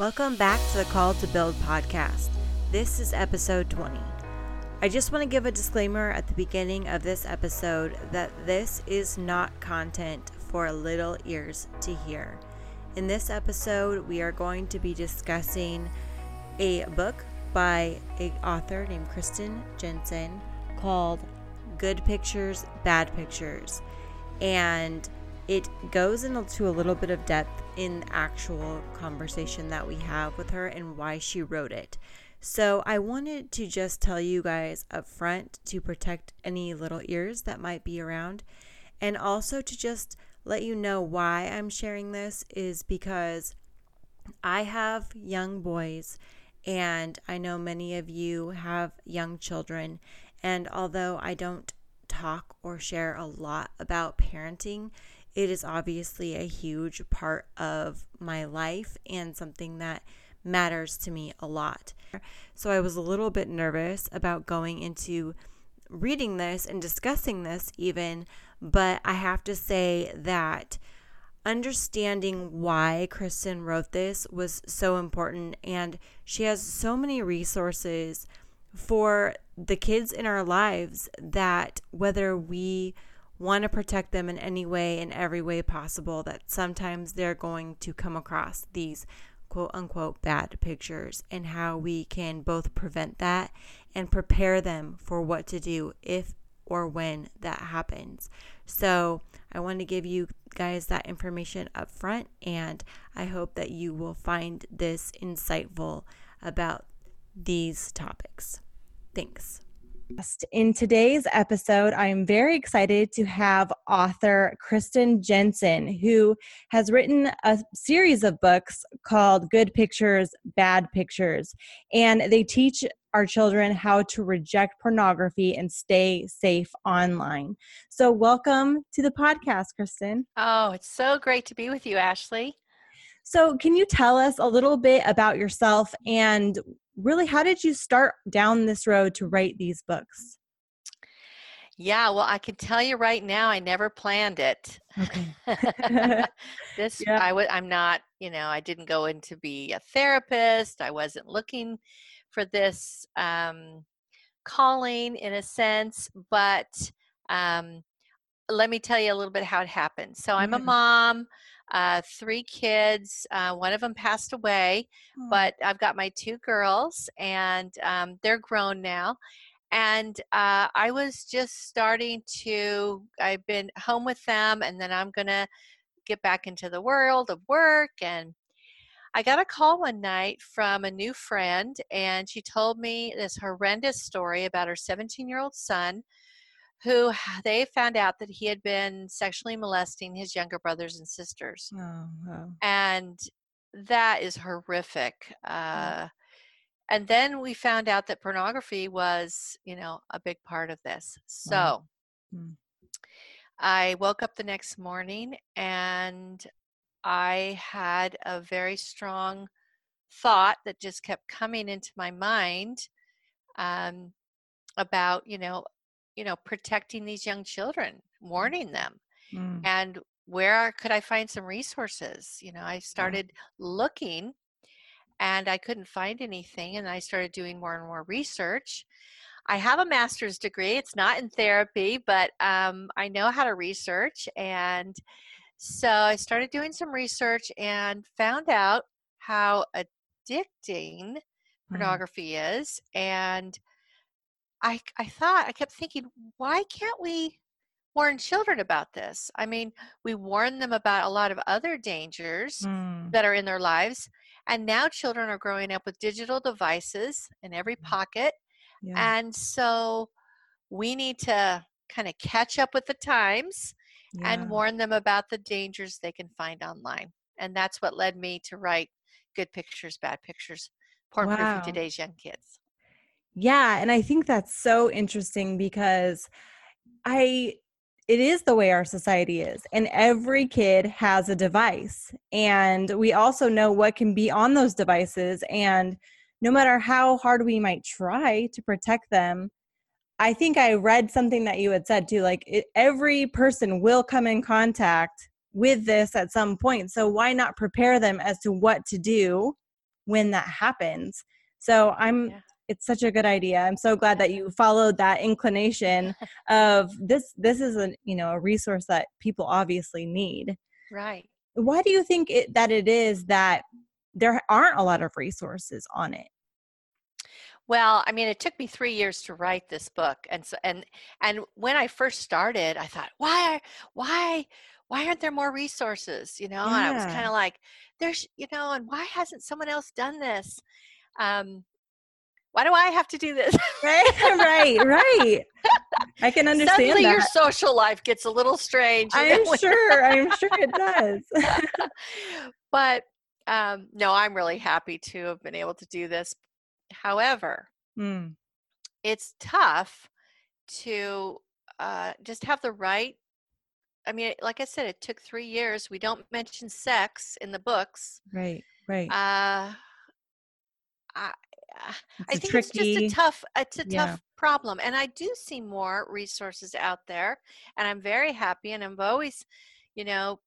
Welcome back to the Call to Build podcast. This is episode 20. I just want to give a disclaimer at the beginning of this episode that this is not content for little ears to hear. In this episode, we are going to be discussing a book by an author named Kristen Jensen called Good Pictures, Bad Pictures. And it goes into a little bit of depth in actual conversation that we have with her and why she wrote it. So, I wanted to just tell you guys up front to protect any little ears that might be around, and also to just let you know why I'm sharing this is because I have young boys, and I know many of you have young children. And although I don't talk or share a lot about parenting, it is obviously a huge part of my life and something that matters to me a lot. So I was a little bit nervous about going into reading this and discussing this, even, but I have to say that understanding why Kristen wrote this was so important. And she has so many resources for the kids in our lives that whether we want to protect them in any way, in every way possible, that sometimes they're going to come across these quote unquote bad pictures and how we can both prevent that and prepare them for what to do if or when that happens. So, I want to give you guys that information up front, and I hope that you will find this insightful about these topics. Thanks. In today's episode, I'm very excited to have author Kristen Jensen, who has written a series of books called Good Pictures, Bad Pictures. And they teach our children how to reject pornography and stay safe online. So, welcome to the podcast, Kristen. Oh, it's so great to be with you, Ashley. So, can you tell us a little bit about yourself and really how did you start down this road to write these books? Yeah, well, I can tell you right now, I never planned it. Okay. this, yeah. I would, I'm not, you know, I didn't go in to be a therapist. I wasn't looking for this um, calling in a sense, but um, let me tell you a little bit how it happened. So I'm a mom uh, three kids. Uh, one of them passed away, oh. but I've got my two girls, and um, they're grown now. And uh, I was just starting to, I've been home with them, and then I'm going to get back into the world of work. And I got a call one night from a new friend, and she told me this horrendous story about her 17 year old son who they found out that he had been sexually molesting his younger brothers and sisters. Oh, wow. And that is horrific. Uh, and then we found out that pornography was, you know, a big part of this. So wow. mm. I woke up the next morning and I had a very strong thought that just kept coming into my mind um, about, you know, you know protecting these young children mm. warning them mm. and where could i find some resources you know i started looking and i couldn't find anything and i started doing more and more research i have a master's degree it's not in therapy but um, i know how to research and so i started doing some research and found out how addicting mm. pornography is and I, I thought, I kept thinking, why can't we warn children about this? I mean, we warn them about a lot of other dangers mm. that are in their lives. And now children are growing up with digital devices in every mm. pocket. Yeah. And so we need to kind of catch up with the times yeah. and warn them about the dangers they can find online. And that's what led me to write Good Pictures, Bad Pictures, Porn wow. Proof for Today's Young Kids. Yeah, and I think that's so interesting because I it is the way our society is and every kid has a device and we also know what can be on those devices and no matter how hard we might try to protect them i think i read something that you had said too like it, every person will come in contact with this at some point so why not prepare them as to what to do when that happens so i'm yeah. It's such a good idea i'm so glad that you followed that inclination of this this is a you know a resource that people obviously need right why do you think it, that it is that there aren't a lot of resources on it well, I mean, it took me three years to write this book, and so and and when I first started, I thought, why, are, why, why aren't there more resources? You know, yeah. and I was kind of like, there's, you know, and why hasn't someone else done this? Um, why do I have to do this? right, right, right. I can understand. Suddenly, that. your social life gets a little strange. I'm sure. I'm sure it does. but um, no, I'm really happy to have been able to do this However, mm. it's tough to uh, just have the right. I mean, like I said, it took three years. We don't mention sex in the books. Right, right. Uh, I, I think tricky, it's just a tough, it's a yeah. tough problem. And I do see more resources out there, and I'm very happy. And I'm always, you know,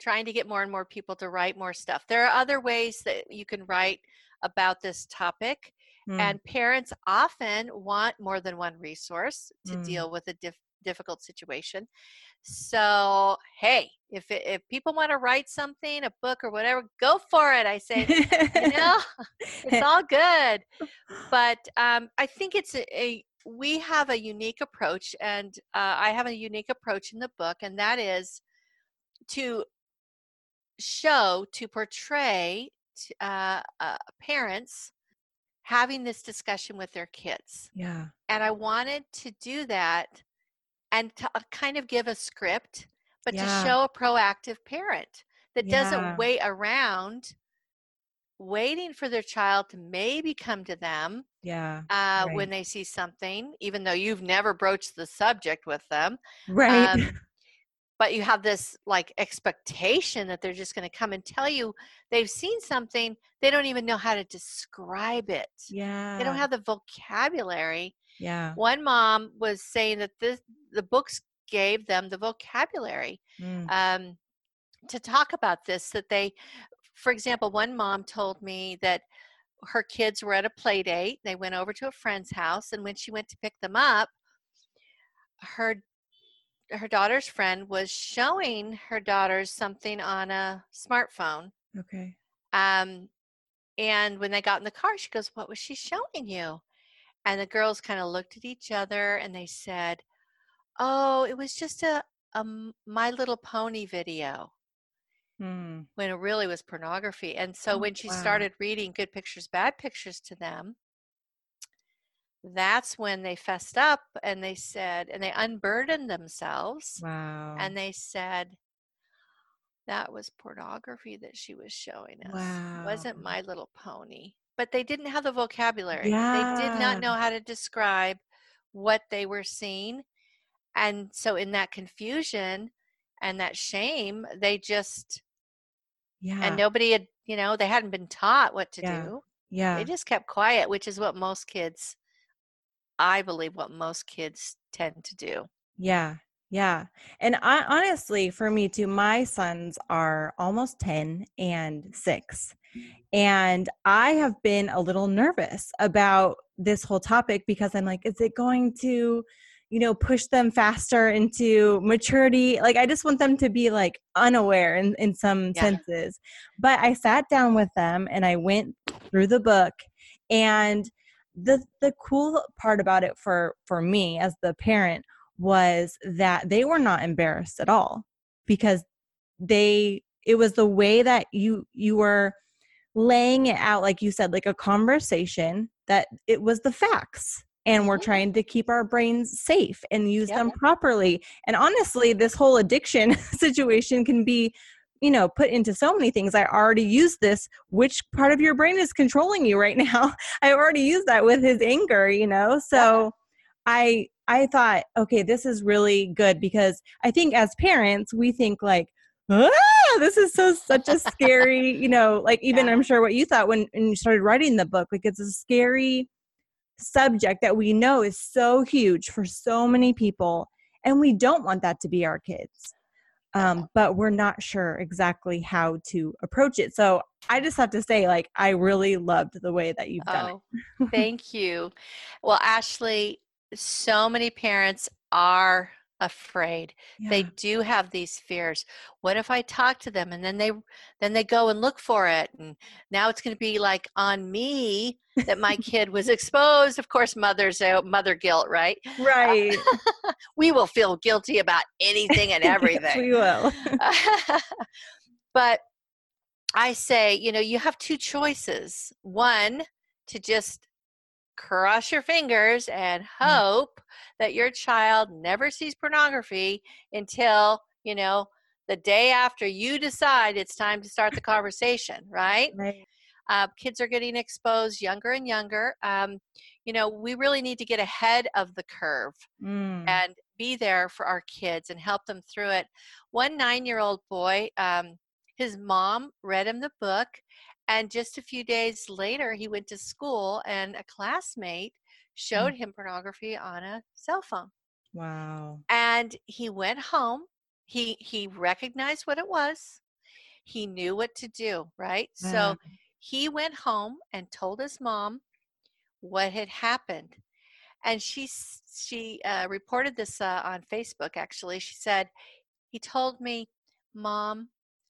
trying to get more and more people to write more stuff. There are other ways that you can write about this topic. Mm. And parents often want more than one resource to mm. deal with a dif- difficult situation. So, hey, if it, if people want to write something, a book or whatever, go for it. I say, you know, it's all good. But um, I think it's a, a, we have a unique approach, and uh, I have a unique approach in the book, and that is to show, to portray uh, uh, parents having this discussion with their kids. Yeah. And I wanted to do that and to uh, kind of give a script, but yeah. to show a proactive parent that yeah. doesn't wait around waiting for their child to maybe come to them yeah uh, right. when they see something even though you've never broached the subject with them right um, but you have this like expectation that they're just going to come and tell you they've seen something they don't even know how to describe it yeah they don't have the vocabulary yeah one mom was saying that this the books gave them the vocabulary mm. um, to talk about this that they for example one mom told me that her kids were at a play date they went over to a friend's house and when she went to pick them up her her daughter's friend was showing her daughters something on a smartphone. Okay. Um, and when they got in the car, she goes, "What was she showing you?" And the girls kind of looked at each other and they said, "Oh, it was just a, a My Little Pony video." Hmm. When it really was pornography. And so oh, when she wow. started reading Good Pictures, Bad Pictures to them, that's when they fessed up and they said, and they unburdened themselves. Wow. And they said, that was pornography that she was showing us. Wow. It wasn't My Little Pony. But they didn't have the vocabulary. Yeah. They did not know how to describe what they were seeing. And so, in that confusion and that shame, they just, yeah. And nobody had, you know, they hadn't been taught what to yeah. do. Yeah. They just kept quiet, which is what most kids I believe what most kids tend to do. Yeah. Yeah. And I, honestly, for me too, my sons are almost 10 and six. And I have been a little nervous about this whole topic because I'm like, is it going to, you know, push them faster into maturity? Like, I just want them to be like unaware in, in some yeah. senses. But I sat down with them and I went through the book and the the cool part about it for for me as the parent was that they were not embarrassed at all because they it was the way that you you were laying it out like you said like a conversation that it was the facts and we're mm-hmm. trying to keep our brains safe and use yep. them properly. And honestly this whole addiction situation can be you know put into so many things. I already used this which part of your brain is controlling you right now? I already used that with his anger you know? So i i thought okay this is really good because i think as parents we think like ah, this is so such a scary you know like even yeah. i'm sure what you thought when, when you started writing the book like it's a scary subject that we know is so huge for so many people and we don't want that to be our kids um, but we're not sure exactly how to approach it. So I just have to say, like, I really loved the way that you've done oh, it. thank you. Well, Ashley, so many parents are afraid. Yeah. they do have these fears. What if i talk to them and then they then they go and look for it and now it's going to be like on me that my kid was exposed. Of course mother's uh, mother guilt right? Right. uh, we will feel guilty about anything and everything. yes, we will. But i say you know you have two choices. One to just cross your fingers and mm. hope that your child never sees pornography until, you know, the day after you decide it's time to start the conversation, right? Right. Uh, kids are getting exposed younger and younger. Um, you know, we really need to get ahead of the curve mm. and be there for our kids and help them through it. One nine year old boy, um, his mom read him the book and just a few days later, he went to school and a classmate mm. showed him pornography on a cell phone. Wow. And he went home. He he recognized what it was. He knew what to do, right? Yeah. So he went home and told his mom what had happened. And she she uh, reported this uh, on Facebook actually. She said, "He told me, "Mom,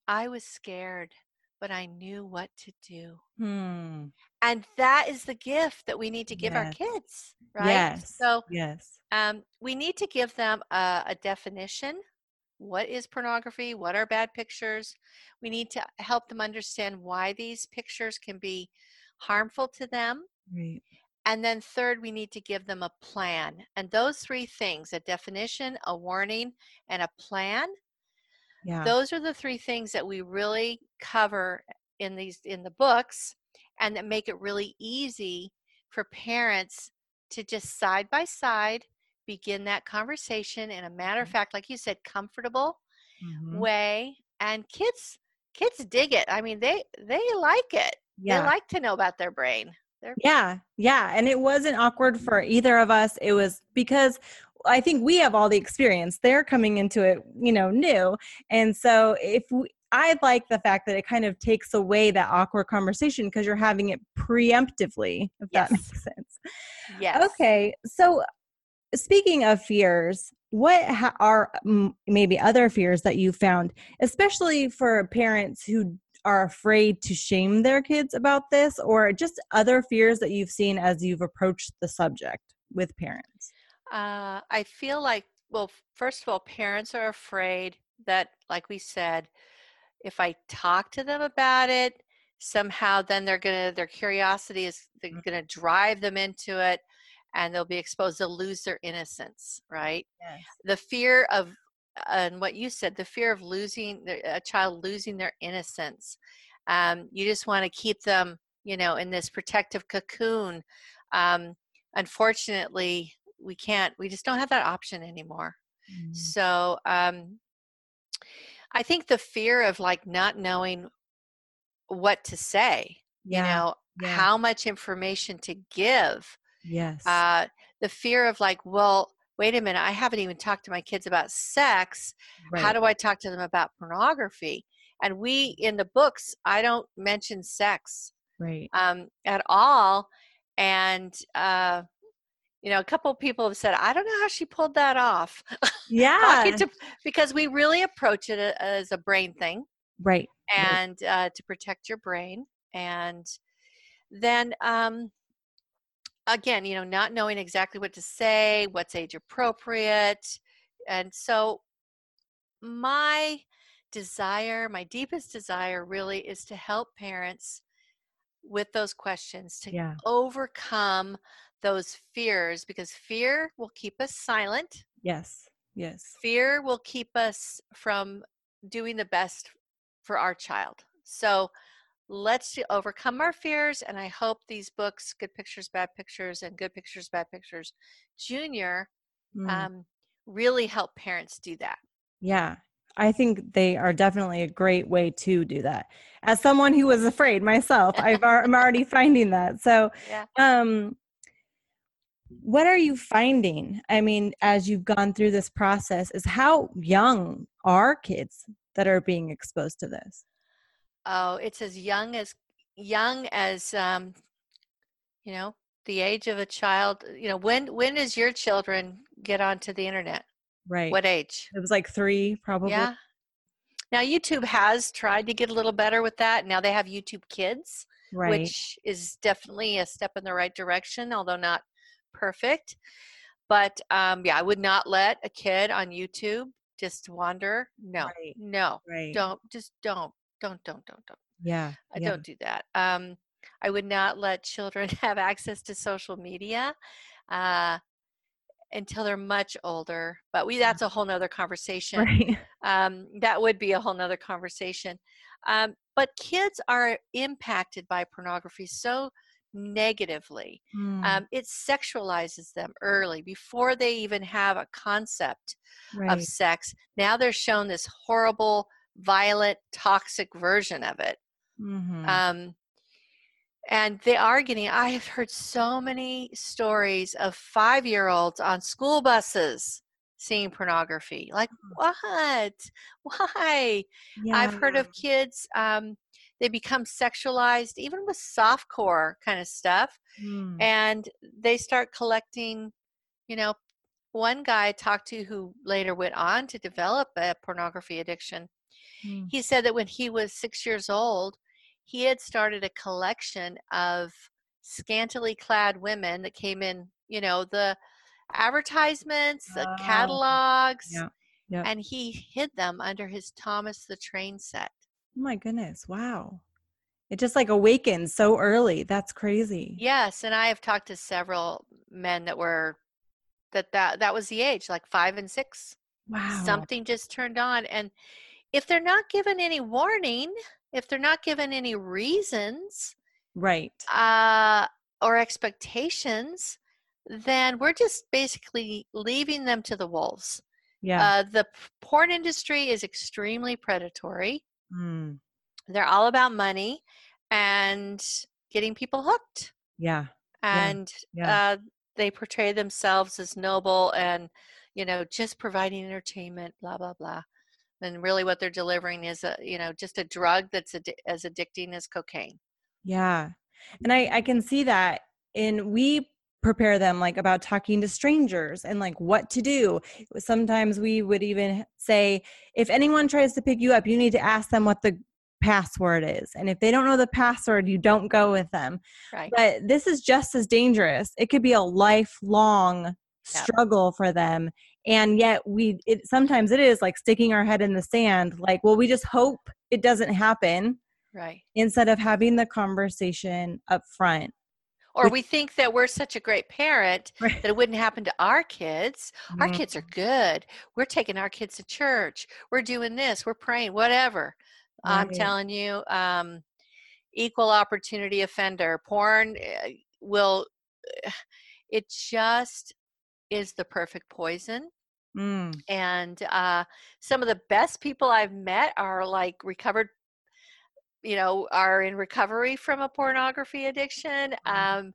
I was scared but I knew what to do. Hmm. And that is the gift that we need to give yes. our kids, right? Yes. So, yes. Um, we need to give them a, a definition. What is pornography? What are bad pictures? We need to help them understand why these pictures can be harmful to them. Right. And then, third, we need to give them a plan. And those three things a definition, a warning, and a plan yeah. Those are the three things that we really cover in these in the books and that make it really easy for parents to just side by side begin that conversation in a matter of mm-hmm. fact like you said comfortable mm-hmm. way and kids kids dig it i mean they they like it yeah. they like to know about their brain yeah yeah and it wasn't awkward for either of us it was because I think we have all the experience. They're coming into it, you know, new. And so if we, I like the fact that it kind of takes away that awkward conversation because you're having it preemptively, if yes. that makes sense. Yes. Okay. So speaking of fears, what ha- are m- maybe other fears that you found, especially for parents who are afraid to shame their kids about this, or just other fears that you've seen as you've approached the subject with parents? Uh, I feel like, well, first of all, parents are afraid that, like we said, if I talk to them about it, somehow then they're gonna their curiosity is mm. gonna drive them into it, and they'll be exposed. They'll lose their innocence, right? Yes. The fear of and what you said, the fear of losing a child losing their innocence. Um, you just want to keep them, you know, in this protective cocoon. Um, unfortunately, we can't we just don't have that option anymore mm. so um i think the fear of like not knowing what to say yeah. you know yeah. how much information to give yes uh the fear of like well wait a minute i haven't even talked to my kids about sex right. how do i talk to them about pornography and we in the books i don't mention sex right um at all and uh you know a couple people have said i don't know how she pulled that off yeah to, because we really approach it as a brain thing right and right. Uh, to protect your brain and then um again you know not knowing exactly what to say what's age appropriate and so my desire my deepest desire really is to help parents with those questions to yeah. overcome those fears because fear will keep us silent. Yes. Yes. Fear will keep us from doing the best for our child. So let's overcome our fears. And I hope these books, Good Pictures, Bad Pictures, and Good Pictures, Bad Pictures Junior, mm. um, really help parents do that. Yeah. I think they are definitely a great way to do that. As someone who was afraid myself, I've I'm already finding that. So, yeah. um, what are you finding i mean as you've gone through this process is how young are kids that are being exposed to this Oh, it's as young as young as um, you know the age of a child. You know when when does your children get onto the internet? Right. What age? It was like three, probably. Yeah. Now YouTube has tried to get a little better with that. Now they have YouTube Kids, right. which is definitely a step in the right direction, although not perfect. But um, yeah, I would not let a kid on YouTube just wander. No, Right. no, Right. don't. Just don't, don't, don't, don't, don't. Yeah. I yeah. don't do that. Um, I would not let children have access to social media uh, until they're much older. But we that's a whole nother conversation. Right. Um, that would be a whole nother conversation. Um, but kids are impacted by pornography so negatively. Mm, Um, it sexualizes them early before they even have a concept right. of sex. Now they're shown this horrible, violent, toxic version of it. Mhm. Um, and they are getting, I have heard so many stories of five year olds on school buses seeing pornography. Like, what? Why? I've heard of kids, um, they become sexualized even with soft core kind of stuff Mm, and they start collecting you know one guy I talked to who later went on to develop a pornography addiction mm, he said that when he was six years old he had started a collection of scantily clad women that came in you know the advertisements the Oh, catalogs yeah, and he hid them under his thomas the train set my goodness. Wow. It just like awakens so early. That's crazy. Yes, and I have talked to several men that were that that that was the age, like 5 and 6. Wow. Something just turned on and if they're not given any warning, if they're not given any reasons Right. uh or expectations, then we're just basically leaving them to the wolves. Yeah. Uh the porn industry is extremely predatory. Mm, They're all about money and getting people hooked. yeah. And yeah. uh, they portray themselves as noble and you know just providing entertainment blah blah blah and really what they're delivering is a you know just a drug that's addi- as addicting as cocaine Yeah. And I, I can see that in we prepare them like about talking to strangers and like what to do. Sometimes we would even say, if anyone tries to pick you up, you need to ask them what the password is. And if they don't know the password, you don't go with them. right But this is just as dangerous. It could be a lifelong Yep. struggle for them. And yet we it sometimes it is like sticking our head in the sand, like, well, we just hope it doesn't happen right instead of having the conversation up front. Or we think that we're such a great parent Right. that it wouldn't happen to our kids. Our Mm, kids are good. We're taking our kids to church. We're doing this. We're praying. Whatever. I'm telling you um, equal opportunity offender. Porn uh, will it just is the perfect poison. Mm, and uh, some of the best people i've met are like recovered you know are in recovery from a pornography addiction um,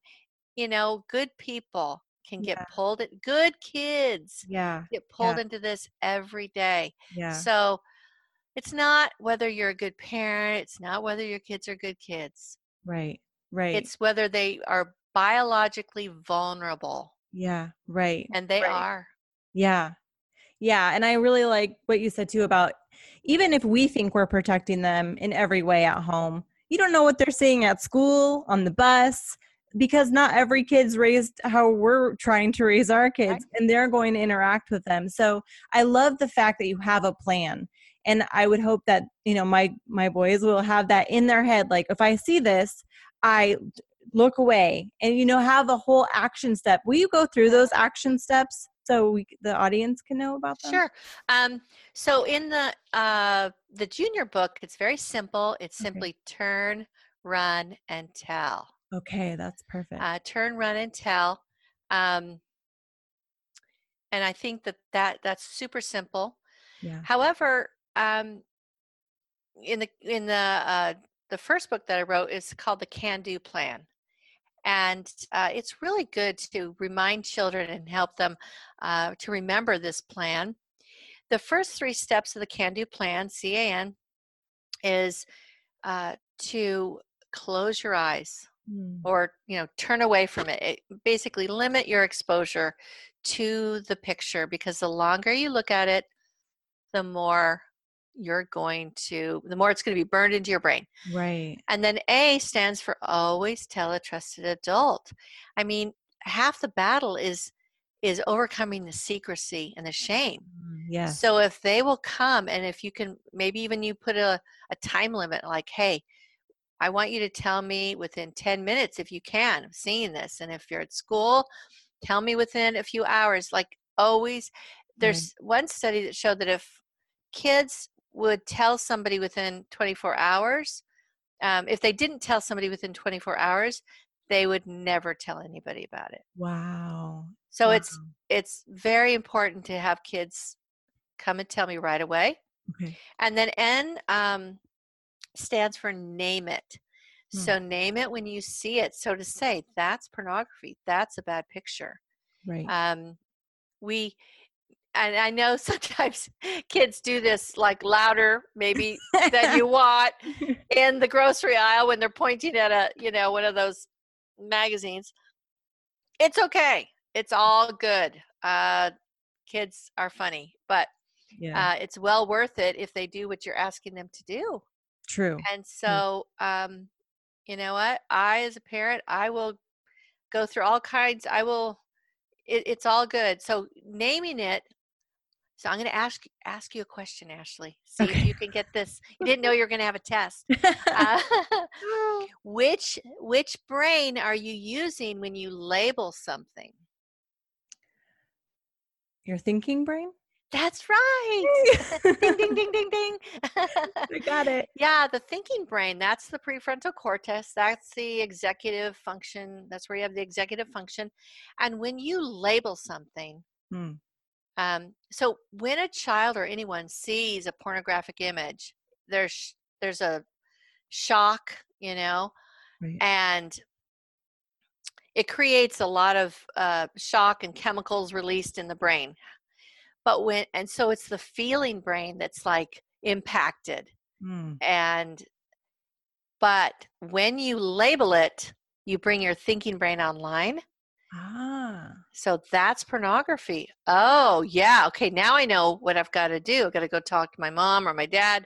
you know good people can get Yeah. pulled in good kids yeah, get pulled Yeah. into this every day yeah, so it's not whether you're a good parent it's not whether your kids are good kids right, right. it's whether they are biologically vulnerable yeah, right. and they Right. are Yeah. Yeah. And I really like what you said too about even if we think we're protecting them in every way at home, you don't know what they're seeing at school, on the bus, because not every kid's raised how we're trying to raise our kids and they're going to interact with them. So I love the fact that you have a plan. And I would hope that, you know, my my boys will have that in their head. Like if I see this, I look away and you know have a whole action step. Will you go through those action steps so we, the audience can know about them? Sure. Um, so in the uh, the junior book, it's very simple. It's Okay. simply turn, run, and tell. Okay, that's perfect. Uh, turn, run, and tell. Um, and I think that, that that's super simple. yeah. However, um, in the in the uh, the first book that I wrote is called the Can Do Plan, and uh, it's really good to remind children and help them uh, to remember this plan. The first three steps of the Can Do Plan (CAN) is uh, to close your eyes Mm. or you know turn away from it. it basically limit your exposure to the picture because the longer you look at it the more you're going to the more it's going to be burned into your brain Right. and then a stands for always tell a trusted adult i mean half the battle is is overcoming the secrecy and the shame yeah so if they will come and if you can maybe even you put a, a time limit like, hey, I want you to tell me within 10 minutes if you can of seeing this. And if you're at school, tell me within a few hours. Like always, there's one study that showed that if kids would tell somebody within 24 hours, um, if they didn't tell somebody within 24 hours, they would never tell anybody about it. wow. So it's it's very important to have kids come and tell me right away. Okay. And then N um, stands for name it. Hmm. So name it when you see it. So to say that's pornography, that's a bad picture. Right. Um, we, and I know sometimes kids do this like louder, maybe than you want in the grocery aisle when they're pointing at a, you know, one of those magazines. It's okay. It's all good. Uh, kids are funny, but yeah. uh, it's well worth it if they do what you're asking them to do. True. And so, um, you know what? I, as a parent, I will go through all kinds. I will. It, it's all good. So naming it. So I'm going to ask ask you a question, Ashley. See if you can get this. You didn't know you were going to have a test. Uh, which which brain are you using when you label something? Your thinking brain? That's right. ding ding ding ding ding. I got it. Yeah, the thinking brain, that's the prefrontal cortex. That's the executive function. That's where you have the executive function. And when you label something, Hmm. Um, so when a child or anyone sees a pornographic image, there's there's a shock, you know, Right. and it creates a lot of uh, shock and chemicals released in the brain. But when and so it's the feeling brain that's like impacted Hmm. and but when you label it you bring your thinking brain online Ah. So that's pornography. Oh yeah okay now i know what i've got to do i've got to go talk to my mom or my dad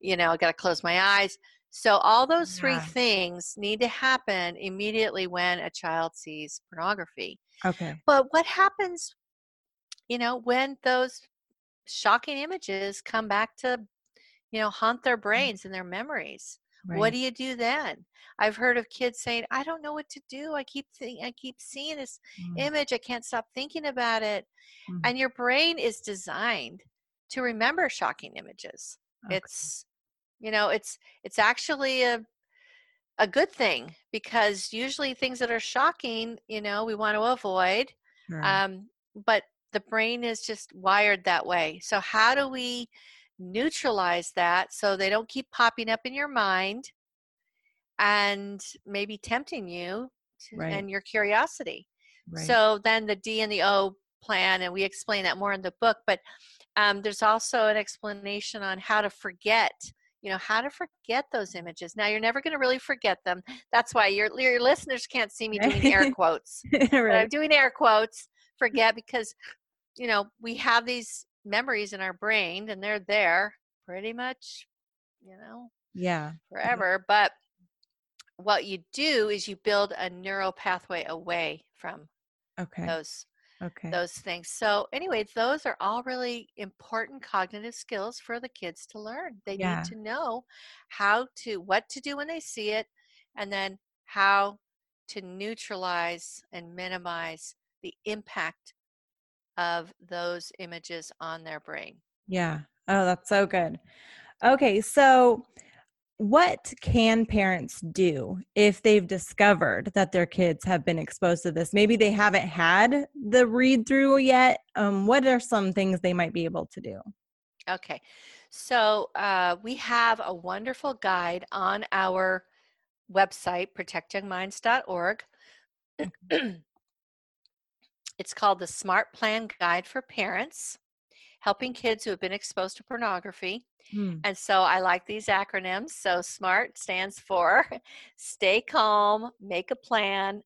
you know I've got to close my eyes. So all those three Yeah. things need to happen immediately when a child sees pornography. Okay. but what happens you know when those shocking images come back to you know haunt their mm. brains and their memories Right. what do you do then i've heard of kids saying i don't know what to do i keep think- i keep seeing this Hmm. image i can't stop thinking about it Mhm. and your brain is designed to remember shocking images Okay. it's you know it's it's actually a a good thing because usually things that are shocking you know we want to avoid Sure. um, but the brain is just wired that way so how do we neutralize that so they don't keep popping up in your mind and maybe tempting you to, Right. and your curiosity right. so then the d and the o plan and we explain that more in the book but um, there's also an explanation on how to forget you know how to forget those images now you're never going to really forget them that's why your, your listeners can't see me doing air quotes but I'm doing air quotes, forget because, you know, we have these memories in our brain and they're there pretty much, you know, Yeah. forever. But what you do is you build a neural pathway away from Okay. those okay. those things. So anyway, those are all really important cognitive skills for the kids to learn. They Yeah. need to know how to what to do when they see it and then how to neutralize and minimize the impact of those images on their brain. Yeah. Oh, that's so good. Okay, so what can parents do if they've discovered that their kids have been exposed to this? Maybe they haven't had the read through yet. Um, what are some things they might be able to do? Okay. So uh, we have a wonderful guide on our website, protectyoungminds.org. it's called the Smart Plan Guide for Parents. helping kids who have been exposed to pornography. Hmm. And so I like these acronyms. So SMART stands for stay calm, make a plan,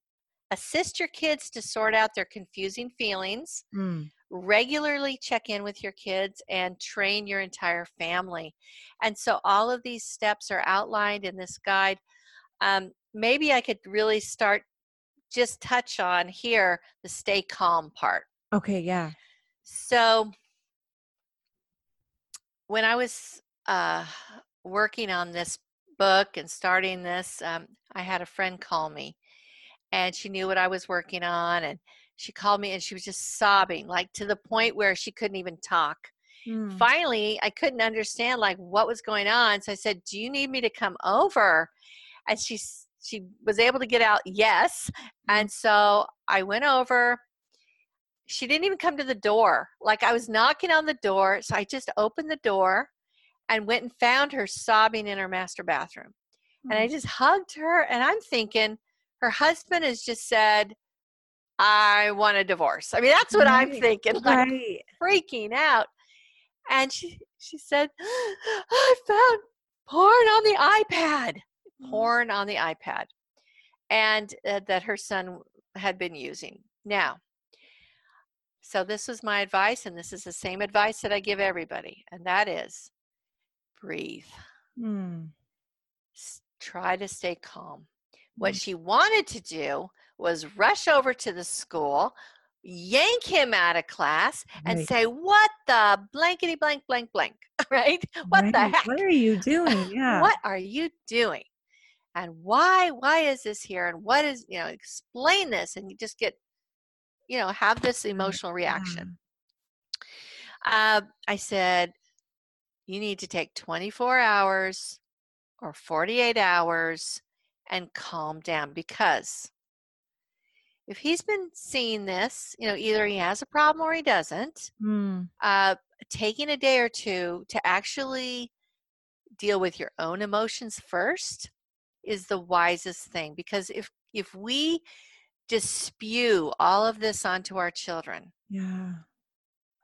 assist your kids to sort out their confusing feelings, Hmm. regularly check in with your kids, and train your entire family. And so all of these steps are outlined in this guide. Um, maybe I could really start just touch on here the stay calm part. Okay, yeah. So when I was uh, working on this book and starting this, um, I had a friend call me and she knew what I was working on. And she called me and she was just sobbing, like to the point where she couldn't even talk. Hmm. Finally, I couldn't understand like what was going on. So I said, Do you need me to come over? And she she was able to get out yes. Mm-hmm. And so I went over she didn't even come to the door. Like I was knocking on the door. So I just opened the door and went and found her sobbing in her master bathroom. And I mm-hmm. just hugged her. And I'm thinking, her husband has just said, I want a divorce. I mean, that's what I'm thinking, like right. freaking out. And she she said, I found porn on the iPad. Porn on the iPad. And uh, that her son had been using. Now, so this was my advice, and this is the same advice that I give everybody, and that is breathe. Hmm. S- Try to stay calm. What Mm. she wanted to do was rush over to the school, yank him out of class, and Right. say, What the blankety blank blank blank, right? What the heck? What are you doing? Yeah. What are you doing? And why why is this here? And what is, you know, explain this and you just get, you know, have this emotional reaction. Uh, I said, you need to take 24 hours or 48 hours and calm down because if he's been seeing this, you know, either he has a problem or he doesn't, Hmm. uh, taking a day or two to actually deal with your own emotions first is the wisest thing because if if we just spew all of this onto our children Yeah.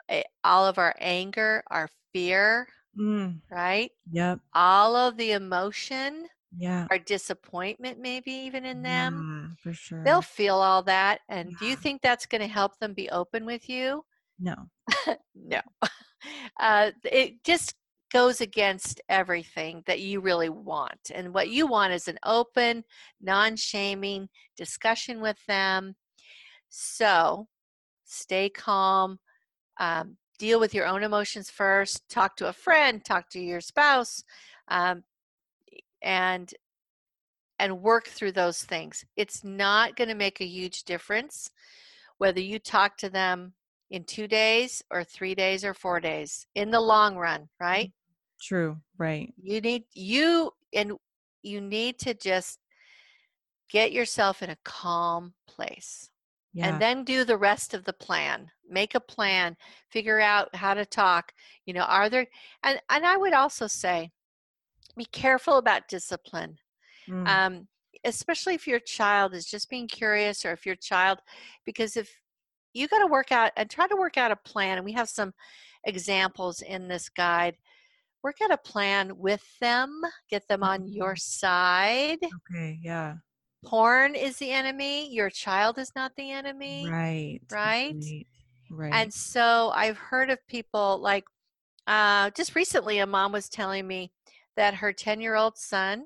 eh, all of our anger our fear Mm. right Yep. all of the emotion Yeah. our disappointment maybe even in them Yeah, for sure. they'll feel all that and do you think that's going to help them be open with you no. no uh, it just goes against everything that you really want and what you want is an open non-shaming discussion with them. So stay calm um, deal with your own emotions first talk to a friend talk to your spouse um, and and work through those things. It's not going to make a huge difference whether you talk to them in two days or three days or four days in the long run right True. Right. you need you and you need to just get yourself in a calm place Yeah. and then do the rest of the plan make a plan figure out how to talk you know are there and and i would also say be careful about discipline Mm. um, especially if your child is just being curious or if your child because if you got to work out and try to work out a plan and we have some examples in this guide work out a plan with them get them on your side okay. Yeah. porn is the enemy your child is not the enemy Right. right? Right. Right. and so I've heard of people like uh, just recently, a mom was telling me that her 10 year old son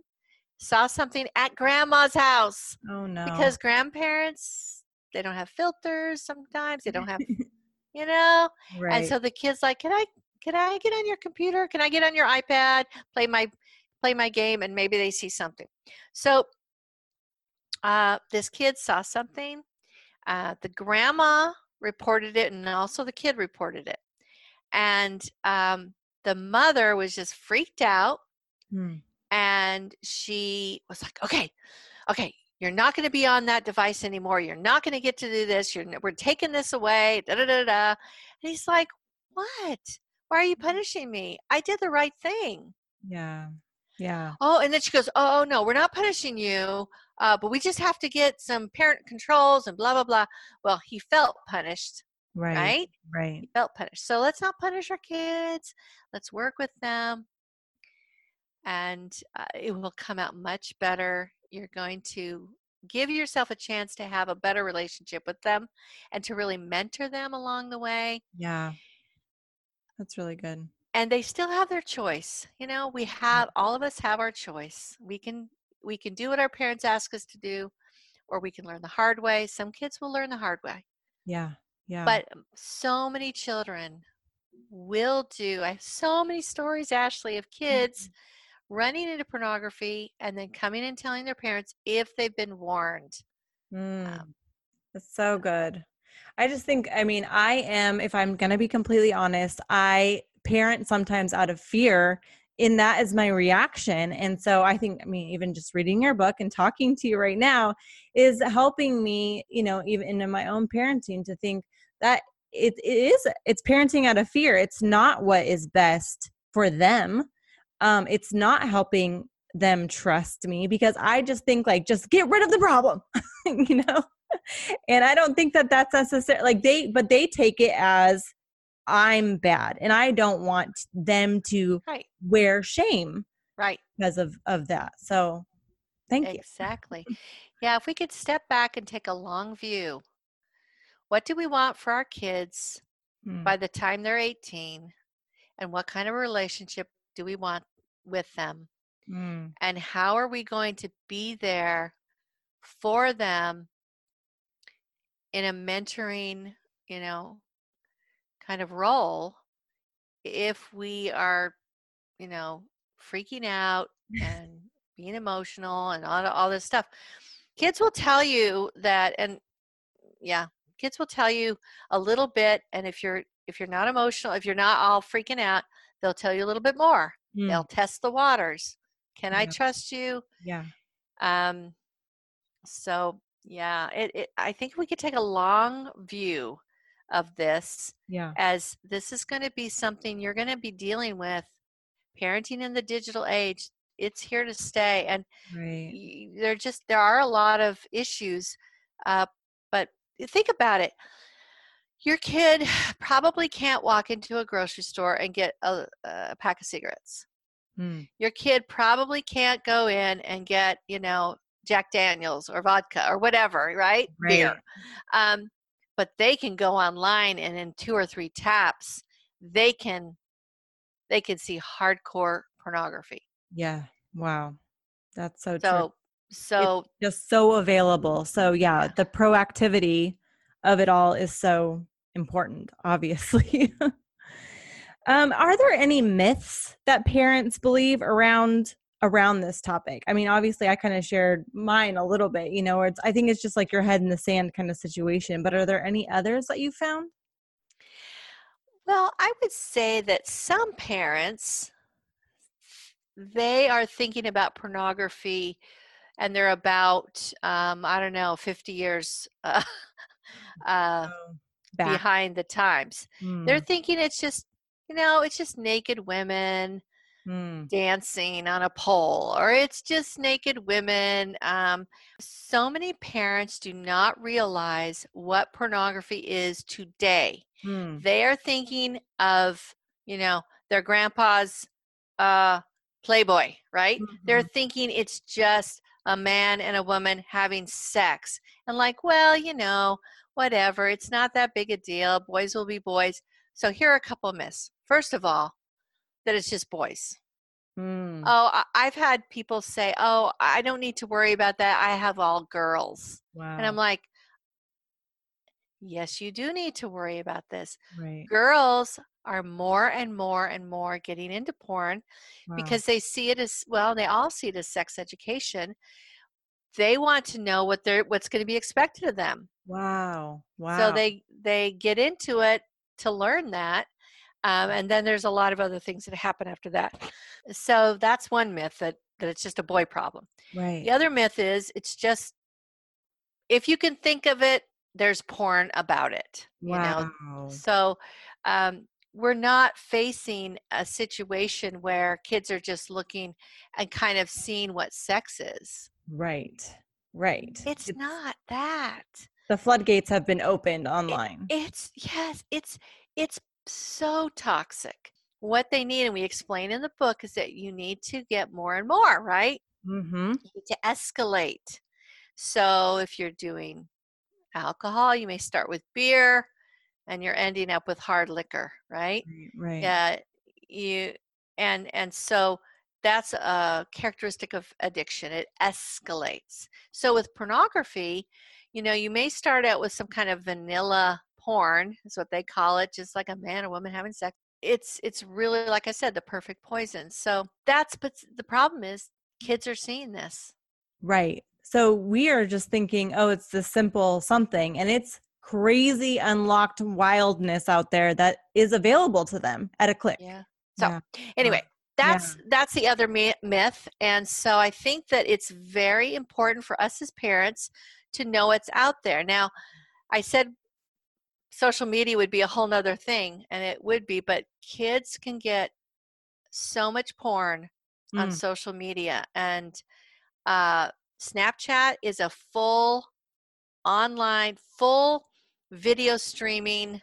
saw something at grandma's house oh no. because grandparents, they don't have filters sometimes, they don't have, you know? right. And so the kid's like, Can I? Can I get on your computer? Can I get on your iPad? Play my play my game, and maybe they see something. So uh, this kid saw something. Uh, the grandma reported it, and also the kid reported it. And um, the mother was just freaked out, Hmm. and she was like, "Okay, okay, you're not going to be on that device anymore. You're not going to get to do this. You're we're taking this away." Da da da da. And he's like, "What? Why are you punishing me? I did the right thing." Yeah. Yeah. Oh, and then she goes, "Oh no, we're not punishing you, uh, but we just have to get some parent controls and blah blah blah." Well, he felt punished, Right. Right. Right. You felt punished. So let's not punish our kids. Let's work with them. And uh, it will come out much better. You're going to give yourself a chance to have a better relationship with them and to really mentor them along the way. Yeah. That's really good. And they still have their choice. You know, we have all of us have our choice. We can we can do what our parents ask us to do or we can learn the hard way. Some kids will learn the hard way. Yeah. Yeah. But so many children will do. I have so many stories, Ashley, of kids mm-hmm. running into pornography and then coming and telling their parents if they've been warned. Mm. Um, That's so good. I just think, I mean, I am, if I'm going to be completely honest, I parent sometimes out of fear in that is my reaction and so i think i mean even just reading your book and talking to you right now is helping me you know even in my own parenting to think that it, it is it's parenting out of fear. It's not what is best for them. Um it's not helping them trust me because i just think like just get rid of the problem you know and i don't think that that's necessary like they but they take it as i'm bad and i don't want them to right. wear shame right because of of that so thank exactly. you exactly yeah if we could step back and take a long view what do we want for our kids mm. by the time they're 18 and what kind of relationship do we want with them mm. and how are we going to be there for them in a mentoring you know kind of role if we are you know freaking out and being emotional and all, all this stuff. Kids will tell you that and yeah kids will tell you a little bit and if you're if you're not emotional if you're not all freaking out they'll tell you a little bit more. Mm. they'll test the waters. Can yeah. i trust you? Yeah. Um so yeah it, it i think we could take a long view of this yeah as this is going to be something you're going to be dealing with parenting in the digital age it's here to stay and right. there just there are a lot of issues uh, but think about it your kid probably can't walk into a grocery store and get a, a pack of cigarettes hmm. your kid probably can't go in and get you know jack daniels or vodka or whatever right, right. beer um, but they can go online and in two or three taps they can they can see hardcore pornography. Yeah. Wow. That's so, so true. So it's just so available. So yeah. the proactivity of it all is so important obviously. Um, are there any myths that parents believe around around this topic i mean obviously i kind of shared mine a little bit you know it's i think it's just like your head in the sand kind of situation but are there any others that you found well i would say that some parents they are thinking about pornography and they're about um, I don't know 50 years uh, uh, oh, behind the times. Mm. They're thinking it's just you know it's just naked women mm. dancing on a pole or it's just naked women. Um, so many parents do not realize what pornography is today. Mm. They are thinking of you know their grandpa's uh, Playboy, right? Mm-hmm. They're thinking it's just a man and a woman having sex. And like, well, you know, whatever, it's not that big a deal. Boys will be boys. So here are a couple myths. First of all, that it's just boys. Mm. Oh, I've had people say, "Oh, I don't need to worry about that. I have all girls." Wow. And I'm like, "Yes, you do need to worry about this. Right. Girls are more and more and more getting into porn wow. because they see it as well they all see it as sex education they want to know what they're what's going to be expected of them wow wow so they they get into it to learn that um, and then there's a lot of other things that happen after that so that's one myth that that it's just a boy problem right the other myth is it's just if you can think of it there's porn about it wow. you know so um, we're not facing a situation where kids are just looking and kind of seeing what sex is. Right. Right. It's, it's not that. the floodgates have been opened online. It, it's yes, it's it's so toxic. What they need, and we explain in the book, is that you need to get more and more, right? Mm-hmm. to escalate. So if you're doing alcohol, you may start with beer and you're ending up with hard liquor, right? Right. Yeah. You and and so that's a characteristic of addiction. It escalates. So with pornography, you know, you may start out with some kind of vanilla porn, is what they call it, just like a man or woman having sex. It's it's really like I said, the perfect poison. So that's but the problem is kids are seeing this. Right. So we are just thinking, oh, it's the simple something, and it's crazy unlocked wildness out there that is available to them at a click. Yeah. So yeah. anyway, that's yeah. that's the other myth, and so I think that it's very important for us as parents to know it's out there. Now, I said social media would be a whole nother thing, and it would be, but kids can get so much porn mm. on social media. And uh, Snapchat is a full online, full video streaming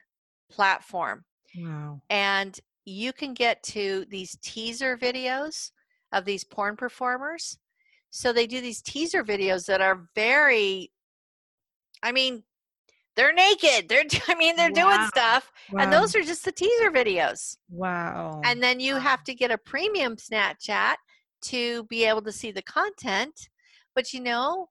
platform. Wow. And you can get to these teaser videos of these porn performers. So they do these teaser videos that are very, I mean, they're naked. They're, I mean, they're wow. doing stuff. Wow. And those are just the teaser videos. Wow. And then you have to get a premium Snapchat to be able to see the content. But you know,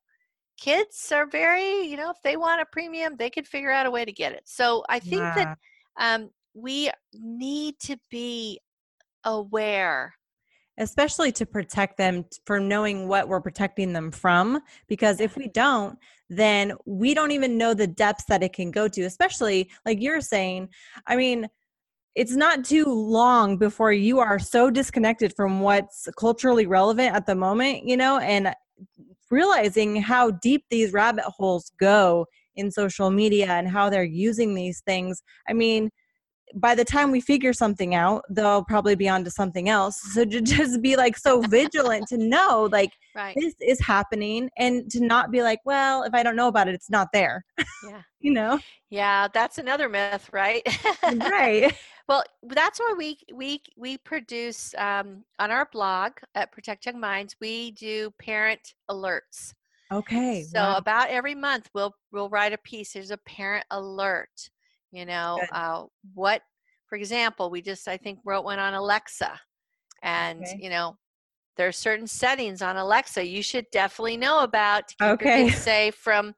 kids are very, you know, if they want a premium, they can figure out a way to get it. So I think yeah. that um, we need to be aware especially to protect them for knowing what we're protecting them from because if we don't then we don't even know the depths that it can go to especially like you're saying i mean it's not too long before you are so disconnected from what's culturally relevant at the moment, you know, and realizing how deep these rabbit holes go in social media and how they're using these things. I mean, by the time we figure something out, they'll probably be on to something else. So to just be like so vigilant to know like right. this is happening and to not be like, well, if I don't know about it, it's not there. Yeah. you know? Yeah, that's another myth, right? right. Well, that's why we we we produce um, on our blog at Protect Young Minds. We do parent alerts. Okay. So wow. about every month, we'll we'll write a piece. There's a parent alert you know uh, what for example we just i think wrote one on alexa and okay. you know there are certain settings on alexa you should definitely know about to keep okay safe from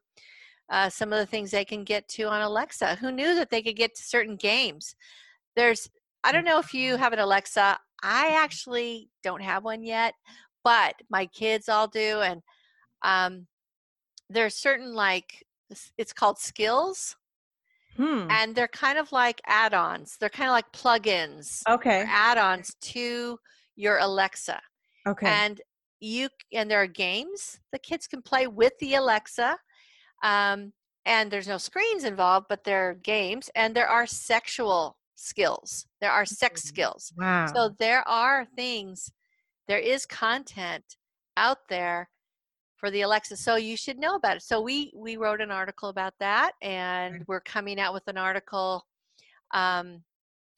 uh, some of the things they can get to on alexa who knew that they could get to certain games there's i don't know if you mm-hmm. have an alexa i actually don't have one yet but my kids all do and um, there's certain like it's called skills Hmm. And they're kind of like add-ons. They're kind of like plugins. Okay. Add-ons to your Alexa. Okay. And you and there are games the kids can play with the Alexa. Um, and there's no screens involved, but there are games and there are sexual skills. There are sex mm, skills. Wow. So there are things, there is content out there for the Alexa. So you should know about it. So we we wrote an article about that, and we're coming out with an article. Um,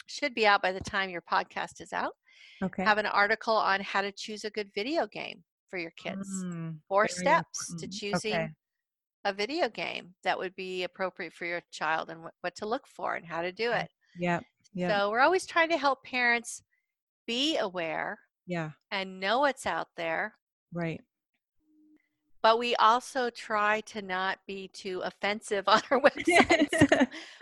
should be out by the time your podcast is out. Okay. Have an article on how to choose a good video game for your kids. Mm, Four steps important. to choosing okay. a video game that would be appropriate for your child and what, what to look for and how to do it. Yeah. Yeah. So we're always trying to help parents be aware. Yeah. And know what's out there. Right but we also try to not be too offensive on our website.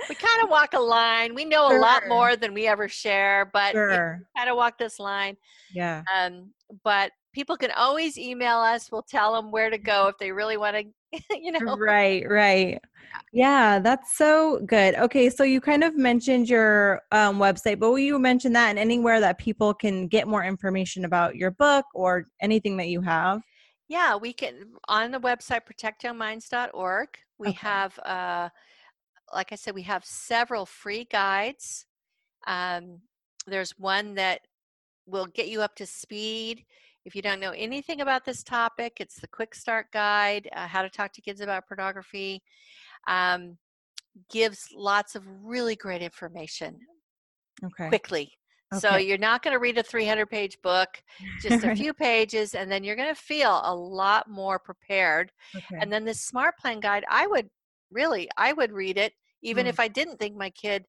we kind of walk a line. We know sure. a lot more than we ever share, but sure. kind of walk this line. Yeah. Um, but people can always email us. We'll tell them where to go if they really want to, you know. Right, right. Yeah, that's so good. Okay, so you kind of mentioned your um, website, but will you mention that and anywhere that people can get more information about your book or anything that you have? Yeah, we can on the website protectyoungminds.org. We okay. have, uh, like I said, we have several free guides. Um, there's one that will get you up to speed If you don't know anything about this topic, it's the Quick Start Guide uh, How to Talk to Kids About Pornography. Um, gives lots of really great information okay. quickly. Okay. So you're not going to read a 300 page book, just a few pages, and then you're going to feel a lot more prepared. Okay. And then this smart plan guide, I would really, I would read it even mm. if I didn't think my kid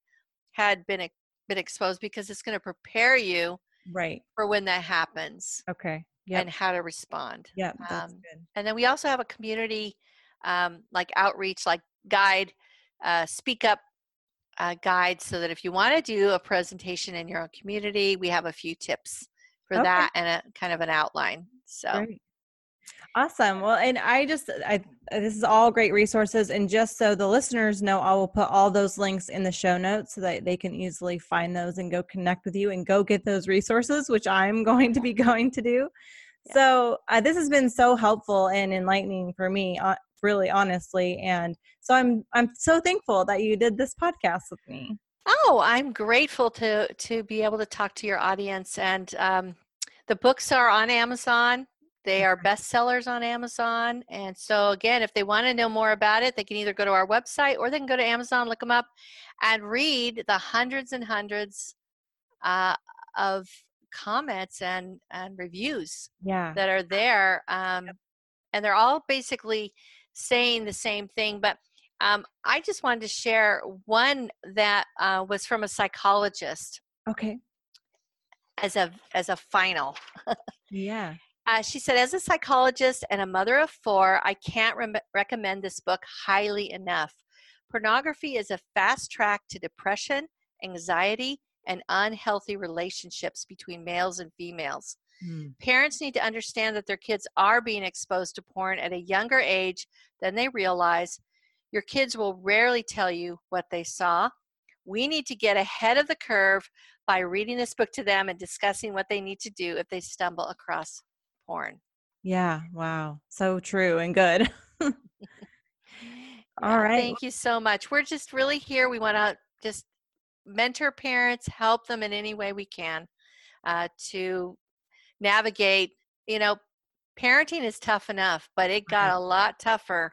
had been been exposed because it's going to prepare you right for when that happens. Okay. Yep. And how to respond. Yeah, that's um, good. And then we also have a community um, like outreach, like guide, uh, speak up uh, guide, so that if you want to do a presentation in your own community, we have a few tips for okay. that and a kind of an outline. So. Great. Awesome. Well, and I just, I, this is all great resources. And just so the listeners know, I will put all those links in the show notes so that they can easily find those and go connect with you and go get those resources, which I'm going to be going to do. Yeah. So uh, this has been so helpful and enlightening for me, uh, really honestly. And so I'm, I'm so thankful that you did this podcast with me. Oh, I'm grateful to, to be able to talk to your audience and, um, the books are on Amazon. They are bestsellers on Amazon. And so, again, if they want to know more about it, they can either go to our website or they can go to Amazon, look them up, and read the hundreds and hundreds uh, of comments and, and reviews yeah. that are there. Um. And they're all basically saying the same thing. But um, I just wanted to share one that uh, was from a psychologist. Okay. As a as a final. yeah. Uh, she said, as a psychologist and a mother of four, I can't re- recommend this book highly enough. Pornography is a fast track to depression, anxiety, and unhealthy relationships between males and females. Mm. Parents need to understand that their kids are being exposed to porn at a younger age than they realize. Your kids will rarely tell you what they saw. We need to get ahead of the curve by reading this book to them and discussing what they need to do if they stumble across porn. Yeah, wow. So true and good. All yeah, right. Thank you so much. We're just really here. We want to just mentor parents, help them in any way we can uh, to navigate. You know, parenting is tough enough, but it got mm-hmm. a lot tougher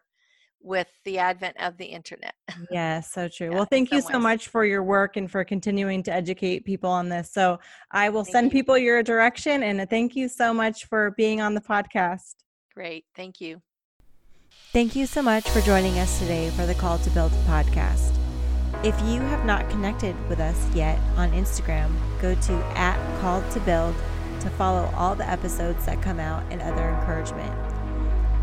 with the advent of the internet. Yeah, so true. yeah, well, thank you so ways. much for your work and for continuing to educate people on this. So I will thank send you. people your direction and uh, thank you so much for being on the podcast. Great. Thank you. Thank you so much for joining us today for the Called to Build podcast. If you have not connected with us yet on Instagram, go to at Called to Build to follow all the episodes that come out and other encouragement.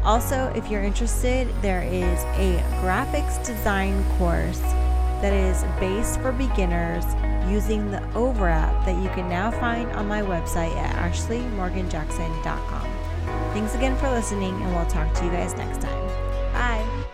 Also, if you're interested, there is a graphics design course that is based for beginners using the Over app that you can now find on my website at ashleymorganjackson.com. Thanks again for listening, and we'll talk to you guys next time. Bye.